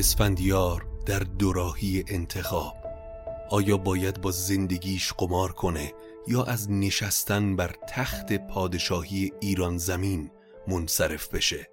اسفندیار در دوراهی انتخاب. آیا باید با زندگیش قمار کنه یا از نشستن بر تخت پادشاهی ایران زمین منصرف بشه؟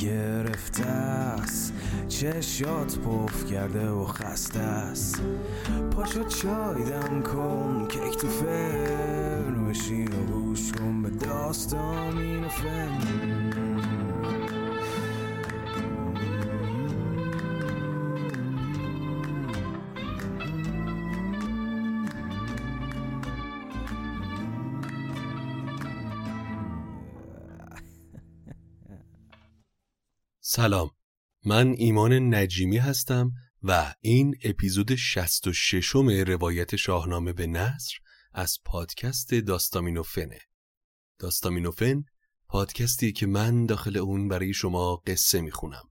گرفته است. چشات پف کرده و خسته است. پاشو چای دم کن کیک تو فرن بشین و گوش کن به داستان این فن. سلام. من ایمان نجیمی هستم و این اپیزود 66 م روایت شاهنامه به نصر از پادکست داستامینوفنه. داستامینوفن پادکستی که من داخل اون برای شما قصه می‌خونم.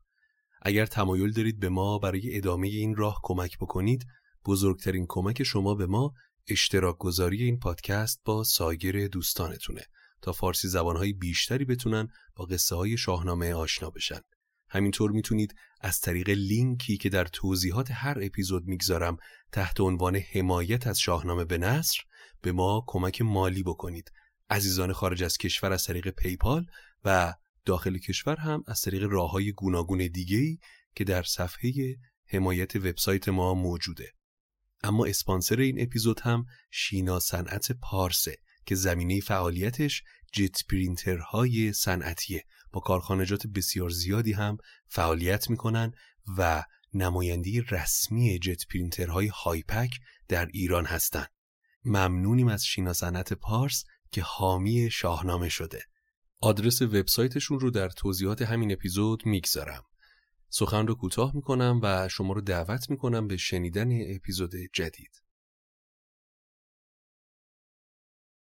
اگر تمایل دارید به ما برای ادامه این راه کمک بکنید بزرگترین کمک شما به ما اشتراک گذاری این پادکست با سایر دوستانتونه تا فارسی زبانهای بیشتری بتونن با قصه های شاهنامه آشنا بشن. همینطور می‌تونید از طریق لینکی که در توضیحات هر اپیزود می‌گذارم تحت عنوان حمایت از شاهنامه به نصر به ما کمک مالی بکنید. عزیزان خارج از کشور از طریق پیپال و داخل کشور هم از طریق راه های گوناگون دیگهی که در صفحه حمایت وبسایت ما موجوده. اما اسپانسر این اپیزود هم شینا صنعت پارسه که زمینه فعالیتش جت پرینترهای صنعتیه. با کارخانجات بسیار زیادی هم فعالیت می‌کنن و نماینده‌ی رسمی جت پرینترهای هایپک در ایران هستند. ممنونیم از شینا صنعت پارس که حامی شاهنامه شده. آدرس وبسایتشون رو در توضیحات همین اپیزود می‌گذارم. سخن رو کوتاه می‌کنم و شما رو دعوت می‌کنم به شنیدن اپیزود جدید.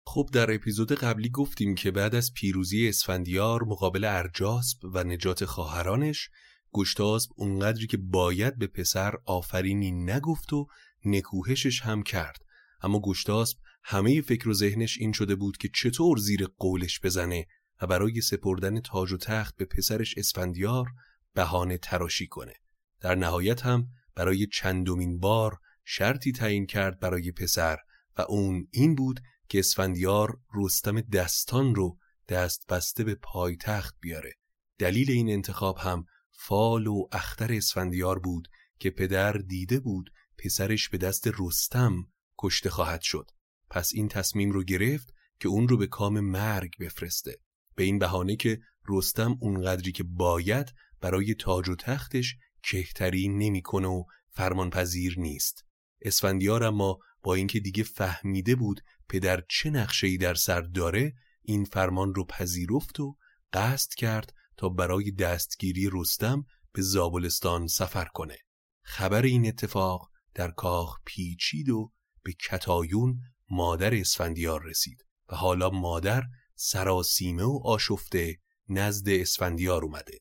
خب در اپیزود قبلی گفتیم که بعد از پیروزی اسفندیار مقابل ارجاسب و نجات خواهرانش گشتاسب اونقدری که باید به پسر آفرینی نگفت و نکوهشش هم کرد. اما گشتاسب همه فکر و ذهنش این شده بود که چطور زیر قولش بزنه و برای سپردن تاج و تخت به پسرش اسفندیار بهانه تراشی کنه. در نهایت هم برای چندمین بار شرطی تعیین کرد برای پسر و اون این بود که اسفندیار رستم دستان رو دست بسته به پایتخت بیاره. دلیل این انتخاب هم فال و اختر اسفندیار بود که پدر دیده بود پسرش به دست رستم کشته خواهد شد. پس این تصمیم رو گرفت که اون رو به کام مرگ بفرسته. به این بهانه که رستم اونقدری که باید برای تاج و تختش کهتری نمی‌کنه و فرمانپذیر نیست. اسفندیار اما با اینکه دیگه فهمیده بود پدر چه نقشه‌ای در سر داره این فرمان رو پذیرفت و قصد کرد تا برای دستگیری رستم به زابلستان سفر کنه. خبر این اتفاق در کاخ پیچید و به کتایون مادر اسفندیار رسید و حالا مادر سراسیمه و آشفته نزد اسفندیار اومده.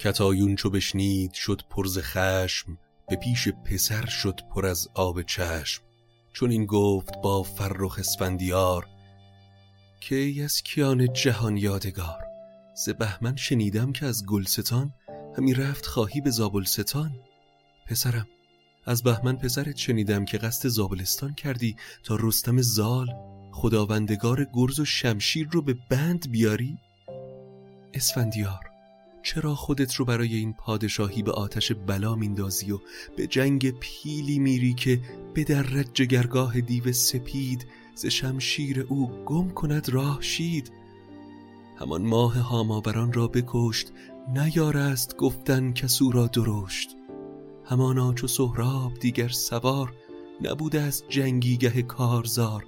کتایون چو بشنید شد پرز خشم به پیش پسر شد پر از آب چشم. چون این گفت با فرخ اسفندیار که ای از کیان جهان یادگار؟ ز بهمن شنیدم که از گلستان همی رفت خواهی به زابلستان. پسرم از بهمن پسرت شنیدم که قصد زابلستان کردی تا رستم زال خداوندگار گرز و شمشیر رو به بند بیاری. اسفندیار چرا خودت رو برای این پادشاهی به آتش بلا میندازی و به جنگ پیلی میری که به درد جگرگاه دیو سپید ز شمشیر او گم کند راه شید؟ همان ماه هاماوران را بکشت نیارست گفتن کسو را درشت. همانا چو سهراب دیگر سوار نبوده از جنگیگه کارزار.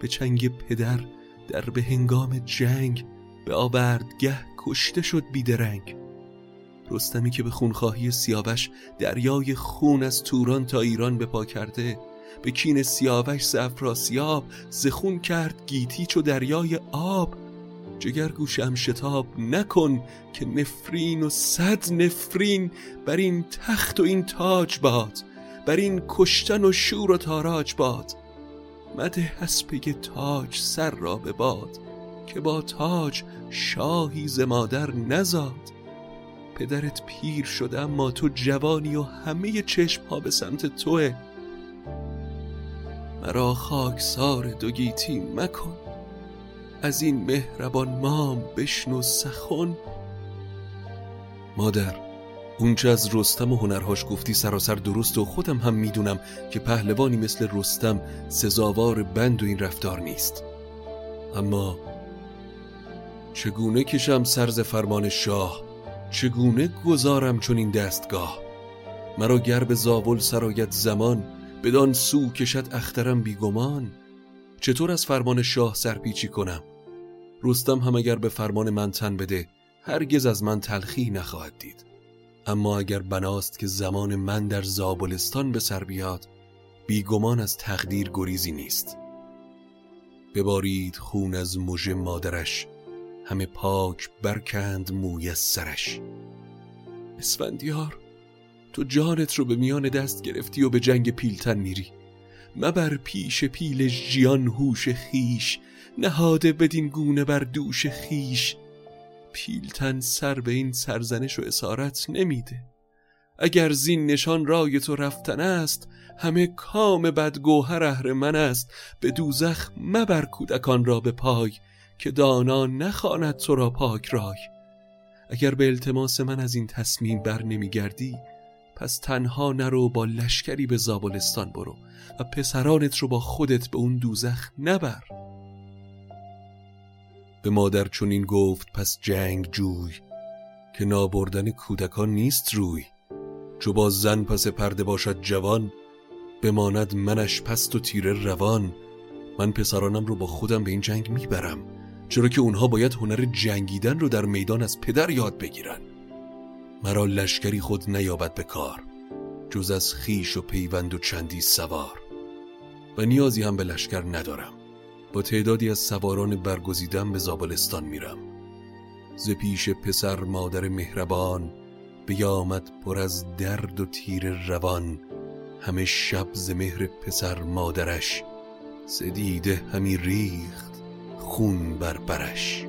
به چنگ پدر در به هنگام جنگ به آوردگه کشته شد بیدرنگ. رستمی که به خونخواهی سیاوش دریای خون از توران تا ایران بپا کرده به کین سیاوش ز افراسیاب ز خون کرد گیتی چو دریای آب. جگر گوشم شتاب نکن که نفرین و صد نفرین بر این تخت و این تاج باد بر این کشتن و شور و تاراج باد. مده پی تاج سر را به باد که با تاج شاهی ز مادر نزاد. پدرت پیر شده اما تو جوانی و همه چشم ها به سمت توه. مرا خاکسار دو گیتی مکن. از این مهربان مام بشنو سخن. مادر اونچه از رستم و هنرهاش گفتی سراسر درست و خودم هم می‌دونم که پهلوانی مثل رستم سزاوار بند و این رفتار نیست. اما چگونه کشم سرز فرمان شاه؟ چگونه گذارم چون این دستگاه؟ مرا گرب زاول سرایت زمان بدان سو کشد اخترم بیگمان. چطور از فرمان شاه سرپیچی کنم؟ رستم هم اگر به فرمان من تن بده هرگز از من تلخی نخواهد دید. اما اگر بناست که زمان من در زابلستان به سر بیاد بیگمان از تقدیر گریزی نیست. ببارید خون از مژه مادرش همه پاک برکند موی از سرش. اسفندیار تو جانت رو به میان دست گرفتی و به جنگ پیلتن میری. مبر پیش پیل جیان هوش خیش نهاده بدین گونه بر دوش خیش. پیلتن سر به این سرزنش و اسارت نمیده. اگر زین نشان رای تو رفتن است همه کام بدگوهر اهر است. به دوزخ مبر کودکان را به پای که دانا نخواند تو را پاک رای. اگر به التماس من از این تصمیم بر نمیگردی پس تنها نرو با لشکری به زابلستان برو و پسرانت رو با خودت به اون دوزخ نبر. به مادر چنین گفت پس جنگ جوی که نابردن کودکان نیست روی. چو با زن پس پرده باشد جوان بماند منش پست و تیره روان. من پسرانم رو با خودم به این جنگ می‌برم. چرا که اونها باید هنر جنگیدن رو در میدان از پدر یاد بگیرن. مرا لشکری خود نیابد به کار جز از خیش و پیوند و چندی سوار. و نیازی هم به لشکر ندارم. با تعدادی از سواران برگزیدم به زابلستان میرم. ز پیش پسر مادر مهربان بیامد پر از درد و تیر روان. همه شب ز مهر پسر مادرش زدیده همی ریخت. خون بر برش.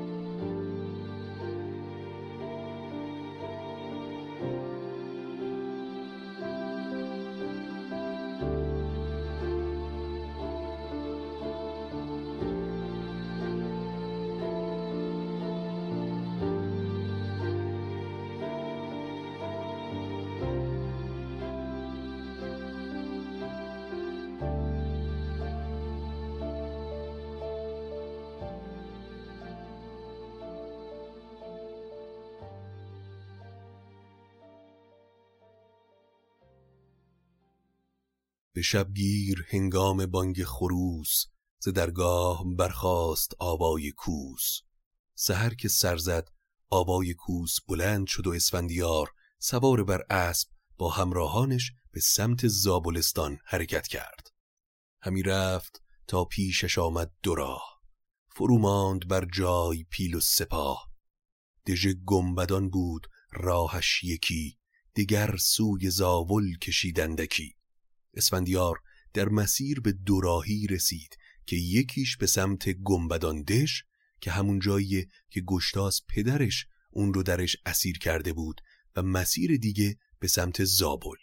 شبگیر هنگام بانگ خروس ز درگاه برخاست آوای کوس. سحر که سر زد آوای کوس بلند شد و اسفندیار سوار بر اسب با همراهانش به سمت زابلستان حرکت کرد. همی رفت تا پیشش آمد دو راه. فرو ماند بر جای پیل و سپاه. دژ گنبدان بود راهش یکی دیگر سوی زاول کشیدندکی اسفندیار در مسیر به دوراهی رسید که یکیش به سمت گنبدان دش که همون جاییه که گشتاس پدرش اون رو درش اسیر کرده بود و مسیر دیگه به سمت زابل.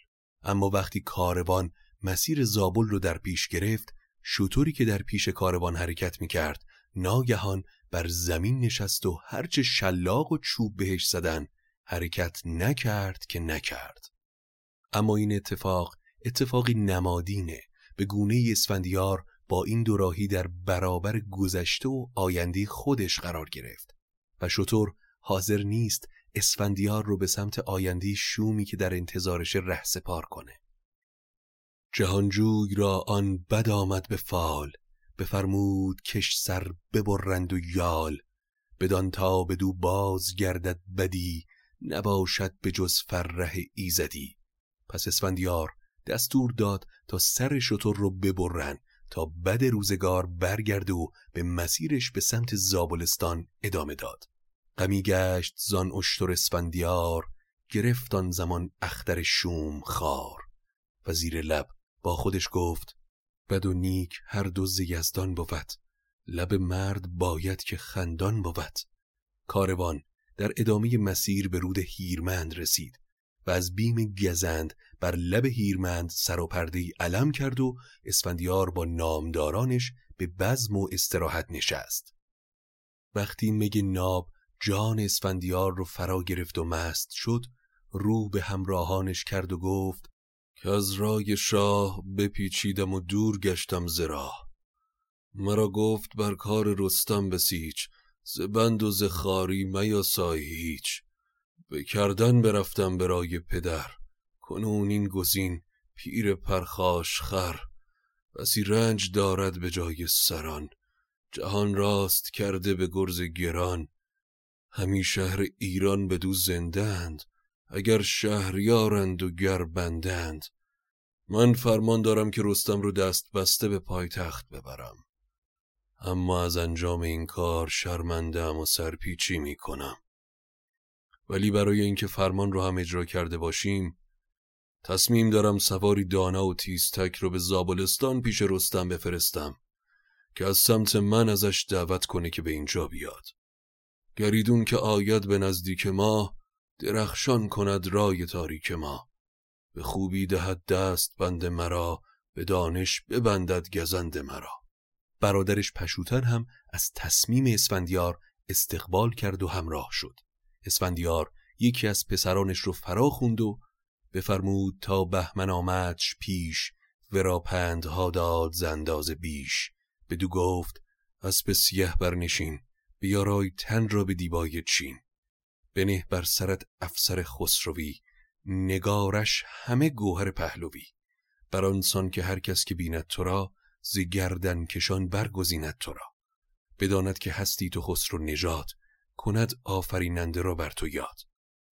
اما وقتی کاروان مسیر زابل رو در پیش گرفت شطوری که در پیش کاروان حرکت می کرد ناگهان بر زمین نشست و هرچه شلاق و چوب بهش زدن حرکت نکرد که نکرد. اما این اتفاق اتفاقی نمادینه به گونه اسفندیار با این دوراهی در برابر گذشته و آینده خودش قرار گرفت و شطور حاضر نیست اسفندیار رو به سمت آینده شومی که در انتظارش ره سپار کنه. جهانجوی را آن بد آمد به فال بفرمود کش سر ببرند و یال بدان تا بدو باز گردد بدی نباشد به جز فرح ایزدی. پس اسفندیار دستور داد تا سر شطور رو ببرن تا بد روزگار برگرد و به مسیرش به سمت زابلستان ادامه داد. غمی گشت زان اشتر اسفندیار گرفت آن زمان اختر شوم خار. و زیر لب با خودش گفت بد و نیک هر دو یزدان بود لب مرد باید که خندان بود. کاروان در ادامه مسیر به رود هیرمند رسید. و از بیم گزند بر لب هیرمند سر و پرده علم کرد و اسفندیار با نامدارانش به بزم و استراحت نشست. وقتی مگ ناب جان اسفندیار رو فرا گرفت و مست شد رو به همراهانش کرد و گفت که از رای شاه بپیچیدم و دور گشتم زرا مرا گفت بر کار رستم بسیچ ز بند و ز خاری میاسای هیچ. به کردن برفتم برای پدر. کنون این گزین پیر پرخاش خر. بسی رنج دارد به جای سران. جهان راست کرده به گرز گران. همی شهر ایران به دو زندند. اگر شهریارند و گر بندند. من فرمان دارم که رستم رو دست بسته به پایتخت ببرم. اما از انجام این کار شرمندم و سرپیچی می کنم ولی برای اینکه فرمان رو هم اجرا کرده باشیم تصمیم دارم سواری دانا و تیزتک رو به زابلستان پیش رستم بفرستم که از سمت من ازش دعوت کنه که به اینجا بیاد. گریدون که آید به نزدیک ما درخشان کند رای تاریک ما. به خوبی دهد دست بند مرا به دانش ببندد گزند مرا. برادرش پشوتن هم از تصمیم اسفندیار استقبال کرد و همراه شد. اسفندیار یکی از پسرانش رو فرا خوند و بفرمود تا بهمن آمدش پیش ورا پندها داد زنداز بیش. بدو گفت اسب سیه برنشین بیارای تن را به دیبای چین. بنه بر سرت افسر خسروی نگارش همه گوهر پهلوی. بر آنسان که هر کس که بیند تو را ز گردن کشان برگزیند تو را. بداند که هستی تو خسرو نژاد کند آفریننده را بر تو یاد.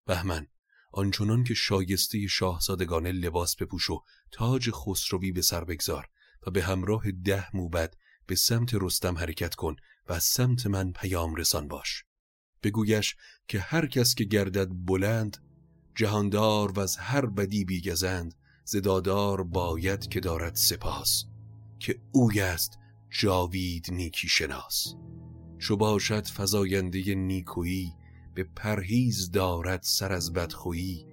بهمن آنچنان که شایسته شاهزادگان لباس بپوش و تاج خسروی به سر بگذار و به همراه ده موبد به سمت رستم حرکت کن و از سمت من پیام رسان باش. بگویش که هر کس که گردد بلند جهاندار و از هر بدی بیگزند زدادار باید که دارد سپاس که اوی است جاوید نیکی شناس. چو باشد فزاینده نیکویی به پرهیز دارد سر از بدخویی.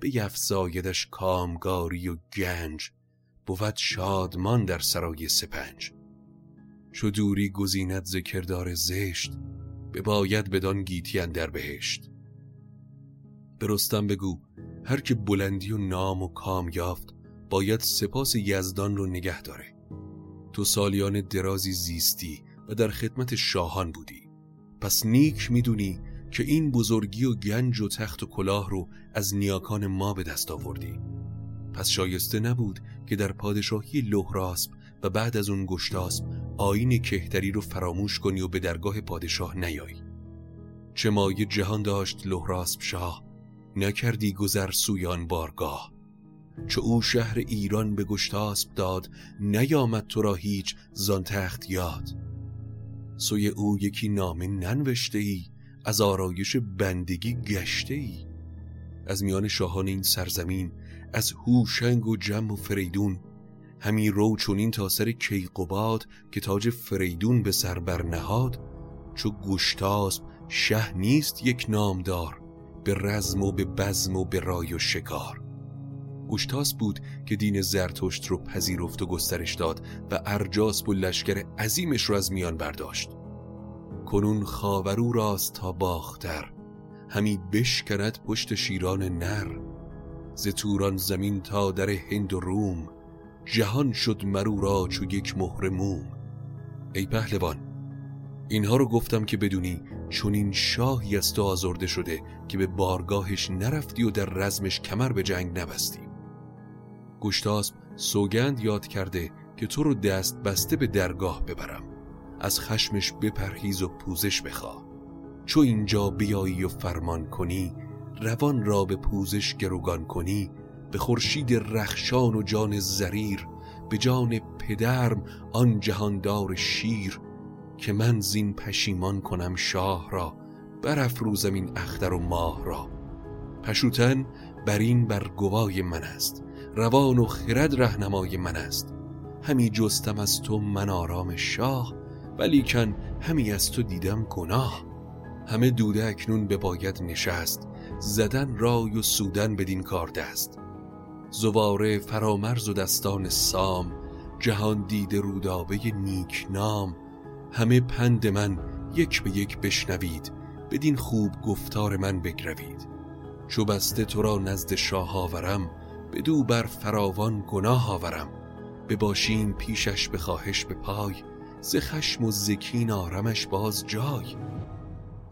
به یفزایدش کامگاری و گنج بود شادمان در سرای سپنج. چو دوری گزیند ذکردار زشت به باید بدان گیتی در بهشت. به رستم بگو هر که بلندی و نام و کام یافت باید سپاس یزدان رو نگه داره. تو سالیان درازی زیستی و در خدمت شاهان بودی. پس نیک می‌دونی که این بزرگی و گنج و تخت و کلاه رو از نیاکان ما به دست آوردی. پس شایسته نبود که در پادشاهی لهراسب و بعد از اون گشتاسب آین کهتری رو فراموش کنی و به درگاه پادشاه نیایی چه مایه جهان داشت لهراسب شاه نکردی گذر سویان بارگاه. چه او شهر ایران به گشتاسب داد نیامد تو را هیچ زان تخت یاد. سوی او یکی نامه ننوشته ای از آرایش بندگی گشته ای از میان شاهان این سرزمین از هوشنگ و جم و فریدون همی رو چونین تا سر کیقوباد که تاج فریدون به سر برنهاد چو گشتاسب شه نیست یک نامدار به رزم و به بزم و به رای و شکار. گشتاس بود که دین زرتشت رو پذیرفت و گسترش داد و ارجاس و لشکر عظیمش رو از میان برداشت. کنون خاورو راست تا باختر همی بشکند پشت شیران نر. ز توران زمین تا در هند و روم جهان شد مرو را چو یک مهر موم. ای پهلوان اینها رو گفتم که بدونی چون این شاهی از تو آزرده شده که به بارگاهش نرفتی و در رزمش کمر به جنگ نبستی. گشتاسب سوگند یاد کرده که تو رو دست بسته به درگاه ببرم. از خشمش بپرهیز و پوزش بخوا چو اینجا بیایی و فرمان کنی روان را به پوزش گروگان کنی به خورشید رخشان و جان زریر به جان پدرم آن جهاندار شیر که من زین پشیمان کنم شاه را برافروزم این اختر و ماه را. پشوتن بر این بر گوای من است. روان و خرد رهنمای من است. همی جستم از تو من آرام شاه ولیکن همی از تو دیدم گناه. همه دوده اکنون به باید نشست زدن رای و سودن بدین کار دست. زواره فرامرز و دستان سام جهان دیده رودابه نیک نام. همه پند من یک به یک بشنوید بدین خوب گفتار من بگروید. چو بسته تو را نزد شاه آورم بدو بر فراوان گناه آورم. بباشیم پیشش به خواهش به پای ز خشم و زکین آرمش باز جای.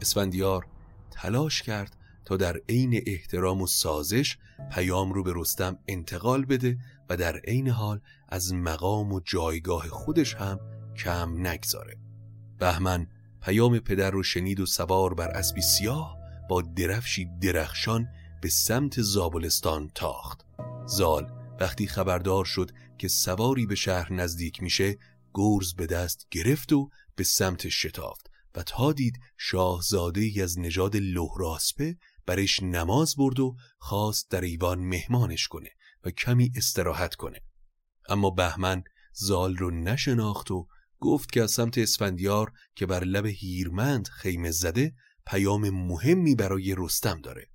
اسفندیار تلاش کرد تا در عین احترام و سازش پیام رو به رستم انتقال بده و در عین حال از مقام و جایگاه خودش هم کم نگذاره. بهمن پیام پدر رو شنید و سوار بر اسبی سیاه با درفشی درخشان به سمت زابلستان تاخت. زال وقتی خبردار شد که سواری به شهر نزدیک میشه گرز به دست گرفت و به سمت شتافت و تا دید شاهزاده ای از نژاد لهراسپه برش نماز برد و خواست در ایوان مهمانش کنه و کمی استراحت کنه. اما بهمن زال رو نشناخت و گفت که از سمت اسفندیار که بر لب هیرمند خیمه زده پیام مهمی برای رستم داره.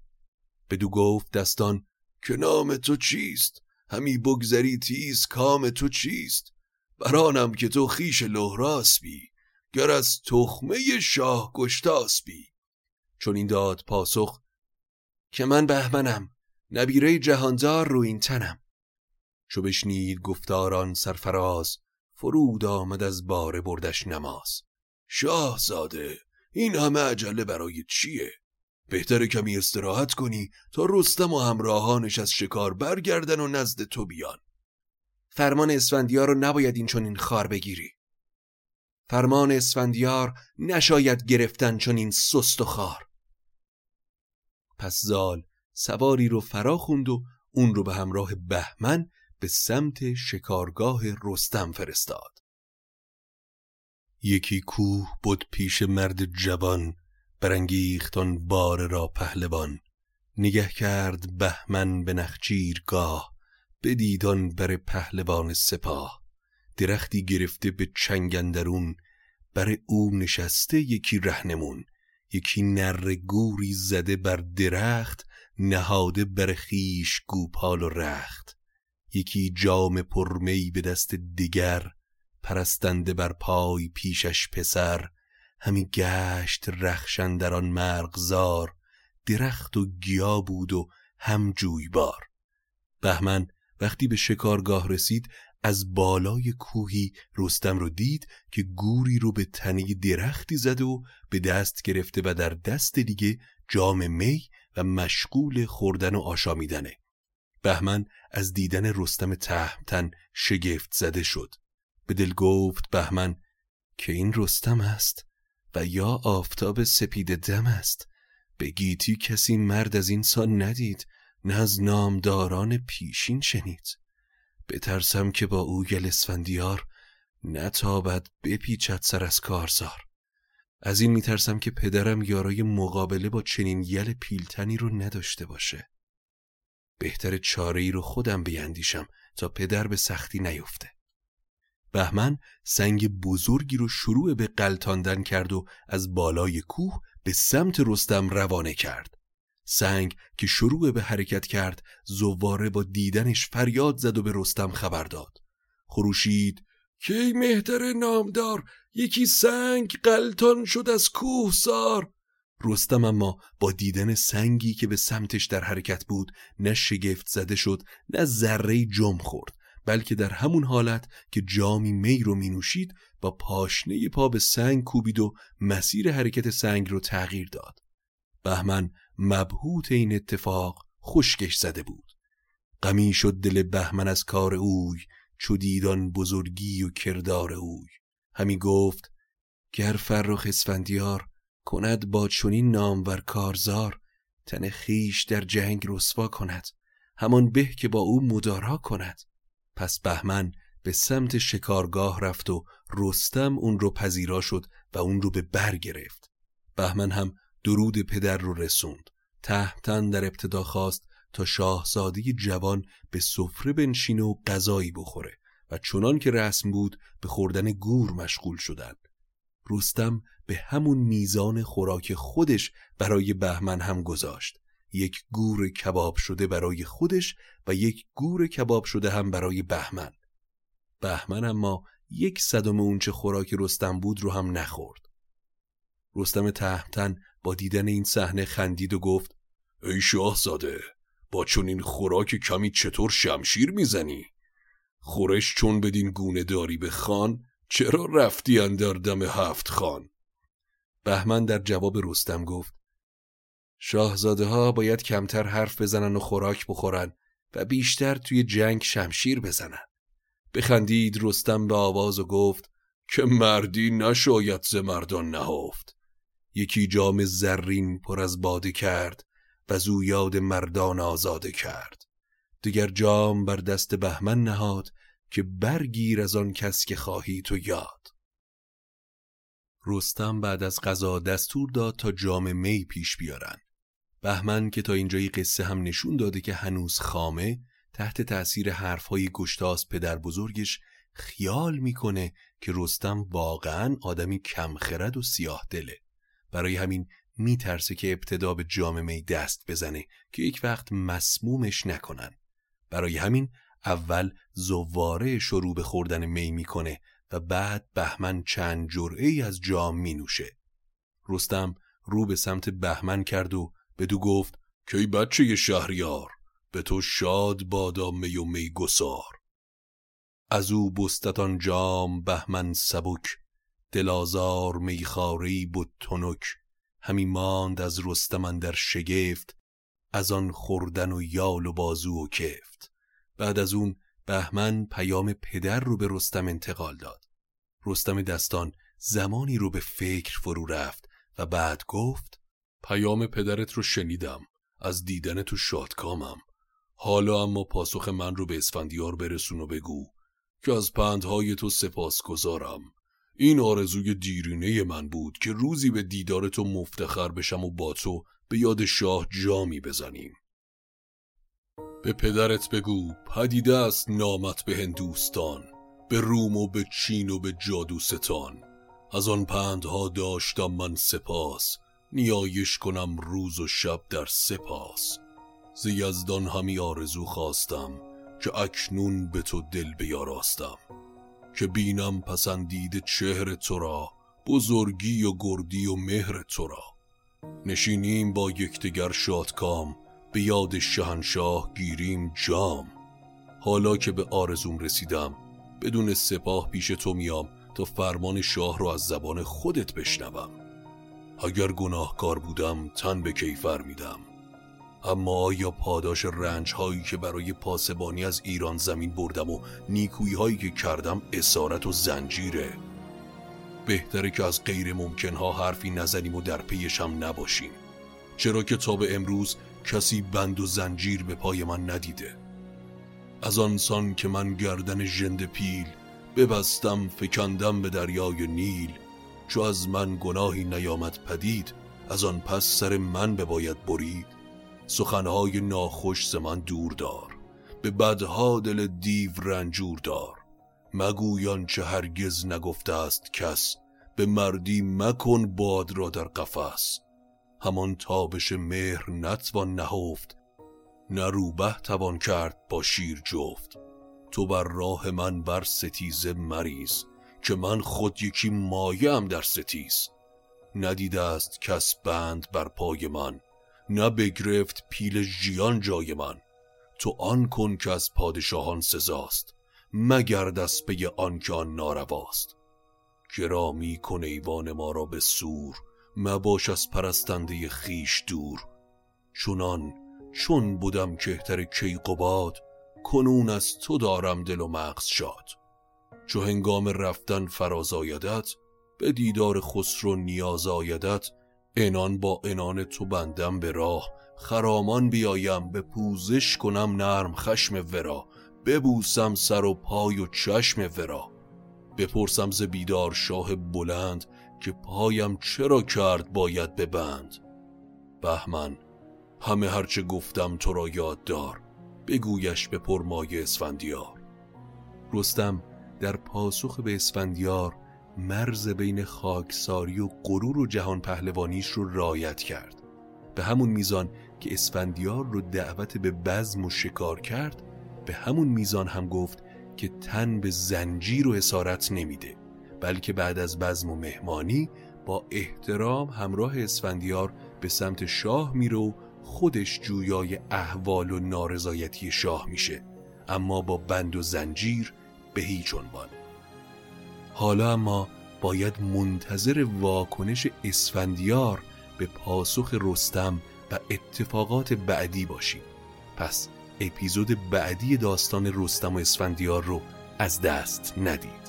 بدو گفت دستان که نام تو چیست؟ همی بگذری تیز کام تو چیست؟ برانم که تو خیش لحراس بی گر از تخمه شاه گشتاس بی چون این داد پاسخ که من بهمنم نبیره جهاندار رو این تنم. چو بشنید گفتاران سرفراز فرود آمد از باره بردش نماز. شاه زاده این همه عجله برای چیه؟ بهتره کمی استراحت کنی تا رستم و همراهانش از شکار برگردن و نزد تو بیان. فرمان اسفندیار رو نباید این چون این خار بگیری. فرمان اسفندیار نشاید گرفتن چون این سست و خار. پس زال سواری رو فرا خوند و اون رو به همراه بهمن به سمت شکارگاه رستم فرستاد. یکی کوه بود پیش مرد جوان برانگیختان بار را پهلوان. نگه کرد بهمن به نخچیرگاه بدیدان بر پهلوان سپاه. درختی گرفته به چنگندرون بر او نشسته یکی رهنمون. یکی نر گوری زده بر درخت نهاده بر خیش گوپال و رخت. یکی جام پرمی به دست دیگر پرستنده بر پای پیشش پسر. همی گشت رخشن در آن مرغزار درخت و گیا بود و هم جویبار. بهمن وقتی به شکارگاه رسید از بالای کوهی رستم رو دید که گوری رو به تنه درختی زده و به دست گرفته و در دست دیگه جام می و مشغول خوردن و آشامیدنه. بهمن از دیدن رستم تهمتن شگفت زده شد. به دل گفت بهمن که این رستم است؟ و یا آفتاب سپید دم است. به گیتی کسی مرد از این سان ندید نه از نامداران پیشین شنید. بترسم که با او گل اسفندیار نتابد بپیچد سر از کارزار. از این میترسم که پدرم یارای مقابله با چنین یل پیلتنی رو نداشته باشه. بهتر چاره ای رو خودم بیندیشم تا پدر به سختی نیفته. بهمن سنگ بزرگی رو شروع به قلتاندن کرد و از بالای کوه به سمت رستم روانه کرد. سنگ که شروع به حرکت کرد زواره با دیدنش فریاد زد و به رستم خبر داد. خروشید کی مهتر نامدار یکی سنگ قلتان شد از کوه سار. رستم اما با دیدن سنگی که به سمتش در حرکت بود نه شگفت زده شد نه ذره جم خورد. بلکه در همون حالت که جامی می رو می نوشید با پاشنه پا به سنگ کوبید و مسیر حرکت سنگ رو تغییر داد. بهمن مبهوت این اتفاق خشکش زده بود. غمی شد دل بهمن از کار اوی چو دیدان بزرگی و کردار اوی. همی گفت گر فرخ اسفندیار کند با چنین نامور کارزار تن خیش در جنگ رسوا کند. همان به که با او مدارا کند. پس بهمن به سمت شکارگاه رفت و رستم اون رو پذیرا شد و اون رو به بر گرفت. بهمن هم درود پدر رو رسوند. تهتن در ابتدا خواست تا شاهزاده جوان به سفره بنشینه و غذایی بخوره و چنان که رسم بود به خوردن گور مشغول شدند رستم به همون میزان خوراک خودش برای بهمن هم گذاشت. یک گور کباب شده برای خودش و یک گور کباب شده هم برای بهمن بهمن اما یک صدم اونچه خوراک رستم بود رو هم نخورد رستم تهمتن با دیدن این صحنه خندید و گفت ای شاهزاده با چون این خوراک کمی چطور شمشیر می‌زنی؟ خورش چون بدین گونه داری به خان چرا رفتی اندر دم هفت خان؟ بهمن در جواب رستم گفت شاهزاده ها باید کمتر حرف بزنن و خوراک بخورن و بیشتر توی جنگ شمشیر بزنن. بخندید رستم به آواز و گفت که مردی نشاید ز مردان نهفت. یکی جام زرین پر از باده کرد و زو یاد مردان آزاده کرد. دیگر جام بر دست بهمن نهاد که برگیر از آن کس که خواهی تو یاد. رستم بعد از غذا دستور داد تا جام می پیش بیارن. بهمن که تا اینجای قصه هم نشون داده که هنوز خامه تحت تأثیر حرفهای گشتاس پدر بزرگش خیال می‌کنه که رستم واقعا آدمی کمخرد و سیاه دله برای همین میترسه که ابتدا به جام می دست بزنه که یک وقت مسمومش نکنن. برای همین اول زواره شروع به خوردن می می‌کنه و بعد بهمن چند جرعه ای از جام می نوشه. رستم رو به سمت بهمن کرد و بدو گفت کی بچه شهریار؟ به تو شاد بادا می و می گسار. از او بستتان جام بهمن سبک دلازار میخاری بود تنک. همی ماند از رستم در شگفت از آن خوردن و یال و بازو و کفت. بعد از اون بهمن پیام پدر رو به رستم انتقال داد. رستم دستان زمانی رو به فکر فرو رفت و بعد گفت پیام پدرت رو شنیدم. از دیدن تو شادکامم. حالا اما پاسخ من رو به اسفندیار برسون و بگو که از پندهای تو سپاس گذارم این آرزوی دیرینه من بود که روزی به دیدار تو مفتخر بشم و با تو به یاد شاه جامی بزنیم. به پدرت بگو پدیده است نامت به هندوستان به روم و به چین و به جادوستان. از آن پندها داشتم من سپاس. نیایش کنم روز و شب در سپاس. ز یزدان همی آرزو خواستم که اکنون به تو دل بیاراستم. که بینم پسندید چهر تو را بزرگی و گردی و مهر تو را. نشینیم با یکدیگر شادکام به یاد شهنشاه گیریم جام. حالا که به آرزوم رسیدم بدون سپاه پیش تو میام تا فرمان شاه رو از زبان خودت بشنوم. اگر گناهکار بودم تن به کیفر میدم. اما آیا پاداش رنج هایی که برای پاسبانی از ایران زمین بردم و نیکویی هایی که کردم اسارت و زنجیره. بهتره که از غیر ممکن ها حرفی نزنیم و در پیش هم نباشیم. چرا که تا به امروز کسی بند و زنجیر به پای من ندیده. از آنسان که من گردن ژند پیل ببستم فکندم به دریای نیل چو از من گناهی نیامد پدید از آن پس سر من بباید برید. سخنهای ناخوش ز من دور دار به بدها دل دیو رنجور دار. مگویان چه هرگز نگفته است کس به مردی مکن باد را در قفس. همان تابش مهر نتوان نهفت نه روبه توان کرد با شیر جفت. تو بر راه من بر ستیزه مریز که من خود یکی مایم در ستیز. ندیده است کس بند بر پای من نه بگرفت پیل ژیان جای من. تو آن کن که از پادشاهان سزاست مگرد از پی آن که آن نارواست گرامی کن ایوان ما را به سور مباش از پرستنده خیش دور. چونان چون بودم کهتر کیقباد کنون از تو دارم دل و مغز شاد. چو هنگام رفتن فراز آیدت به دیدار خسرو نیاز آیدت انان با انان تو بندم به راه خرامان بیایم به پوزش کنم نرم خشم ورا ببوسم سر و پای و چشم ورا. بپرسم ز بیدار شاه بلند که پایم چرا کرد باید ببند. بهمن همه هرچه گفتم تو را یاد دار بگویش به پرمایه اسفندیار. رستم در پاسخ به اسفندیار مرز بین خاکساری و غرور و جهان پهلوانیش رو رایت کرد. به همون میزان که اسفندیار رو دعوت به بزم و شکار کرد به همون میزان هم گفت که تن به زنجیر و اسارت نمیده بلکه بعد از بزم و مهمانی با احترام همراه اسفندیار به سمت شاه میره و خودش جویای احوال و نارضایتی شاه میشه. اما با بند و زنجیر به هیچ عنوان. حالا اما باید منتظر واکنش اسفندیار به پاسخ رستم و اتفاقات بعدی باشیم. پس اپیزود بعدی داستان رستم و اسفندیار رو از دست ندید.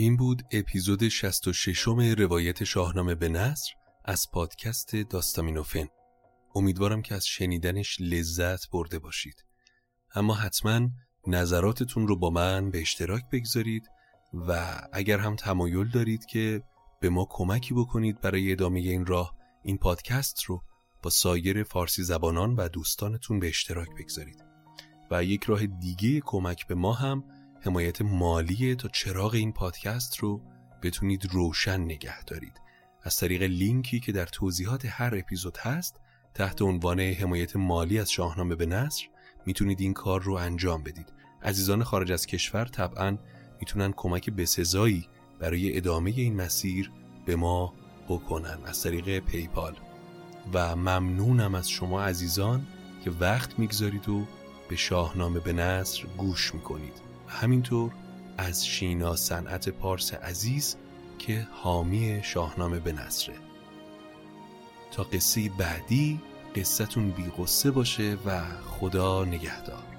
این بود اپیزود 66 روایت شاهنامه به نصر از پادکست داستامینوفن. امیدوارم که از شنیدنش لذت برده باشید. اما حتما نظراتتون رو با من به اشتراک بگذارید و اگر هم تمایل دارید که به ما کمکی بکنید برای ادامه این راه این پادکست رو با سایر فارسی زبانان و دوستانتون به اشتراک بگذارید. و یک راه دیگه کمک به ما هم حمایت مالی تا چراغ این پادکست رو بتونید روشن نگه دارید. از طریق لینکی که در توضیحات هر اپیزود هست تحت عنوان حمایت مالی از شاهنامه به نصر می‌تونید این کار رو انجام بدید. عزیزان خارج از کشور طبعا می‌تونن کمک بسزایی برای ادامه این مسیر به ما بکنن از طریق پیپال. و ممنونم از شما عزیزان که وقت می‌گذارید و به شاهنامه به نصر گوش می‌کنید. همینطور از شینا صنعت پارس عزیز که حامی شاهنامه به نصره تا قصه بعدی قصتون بی باشه و خدا نگهدار.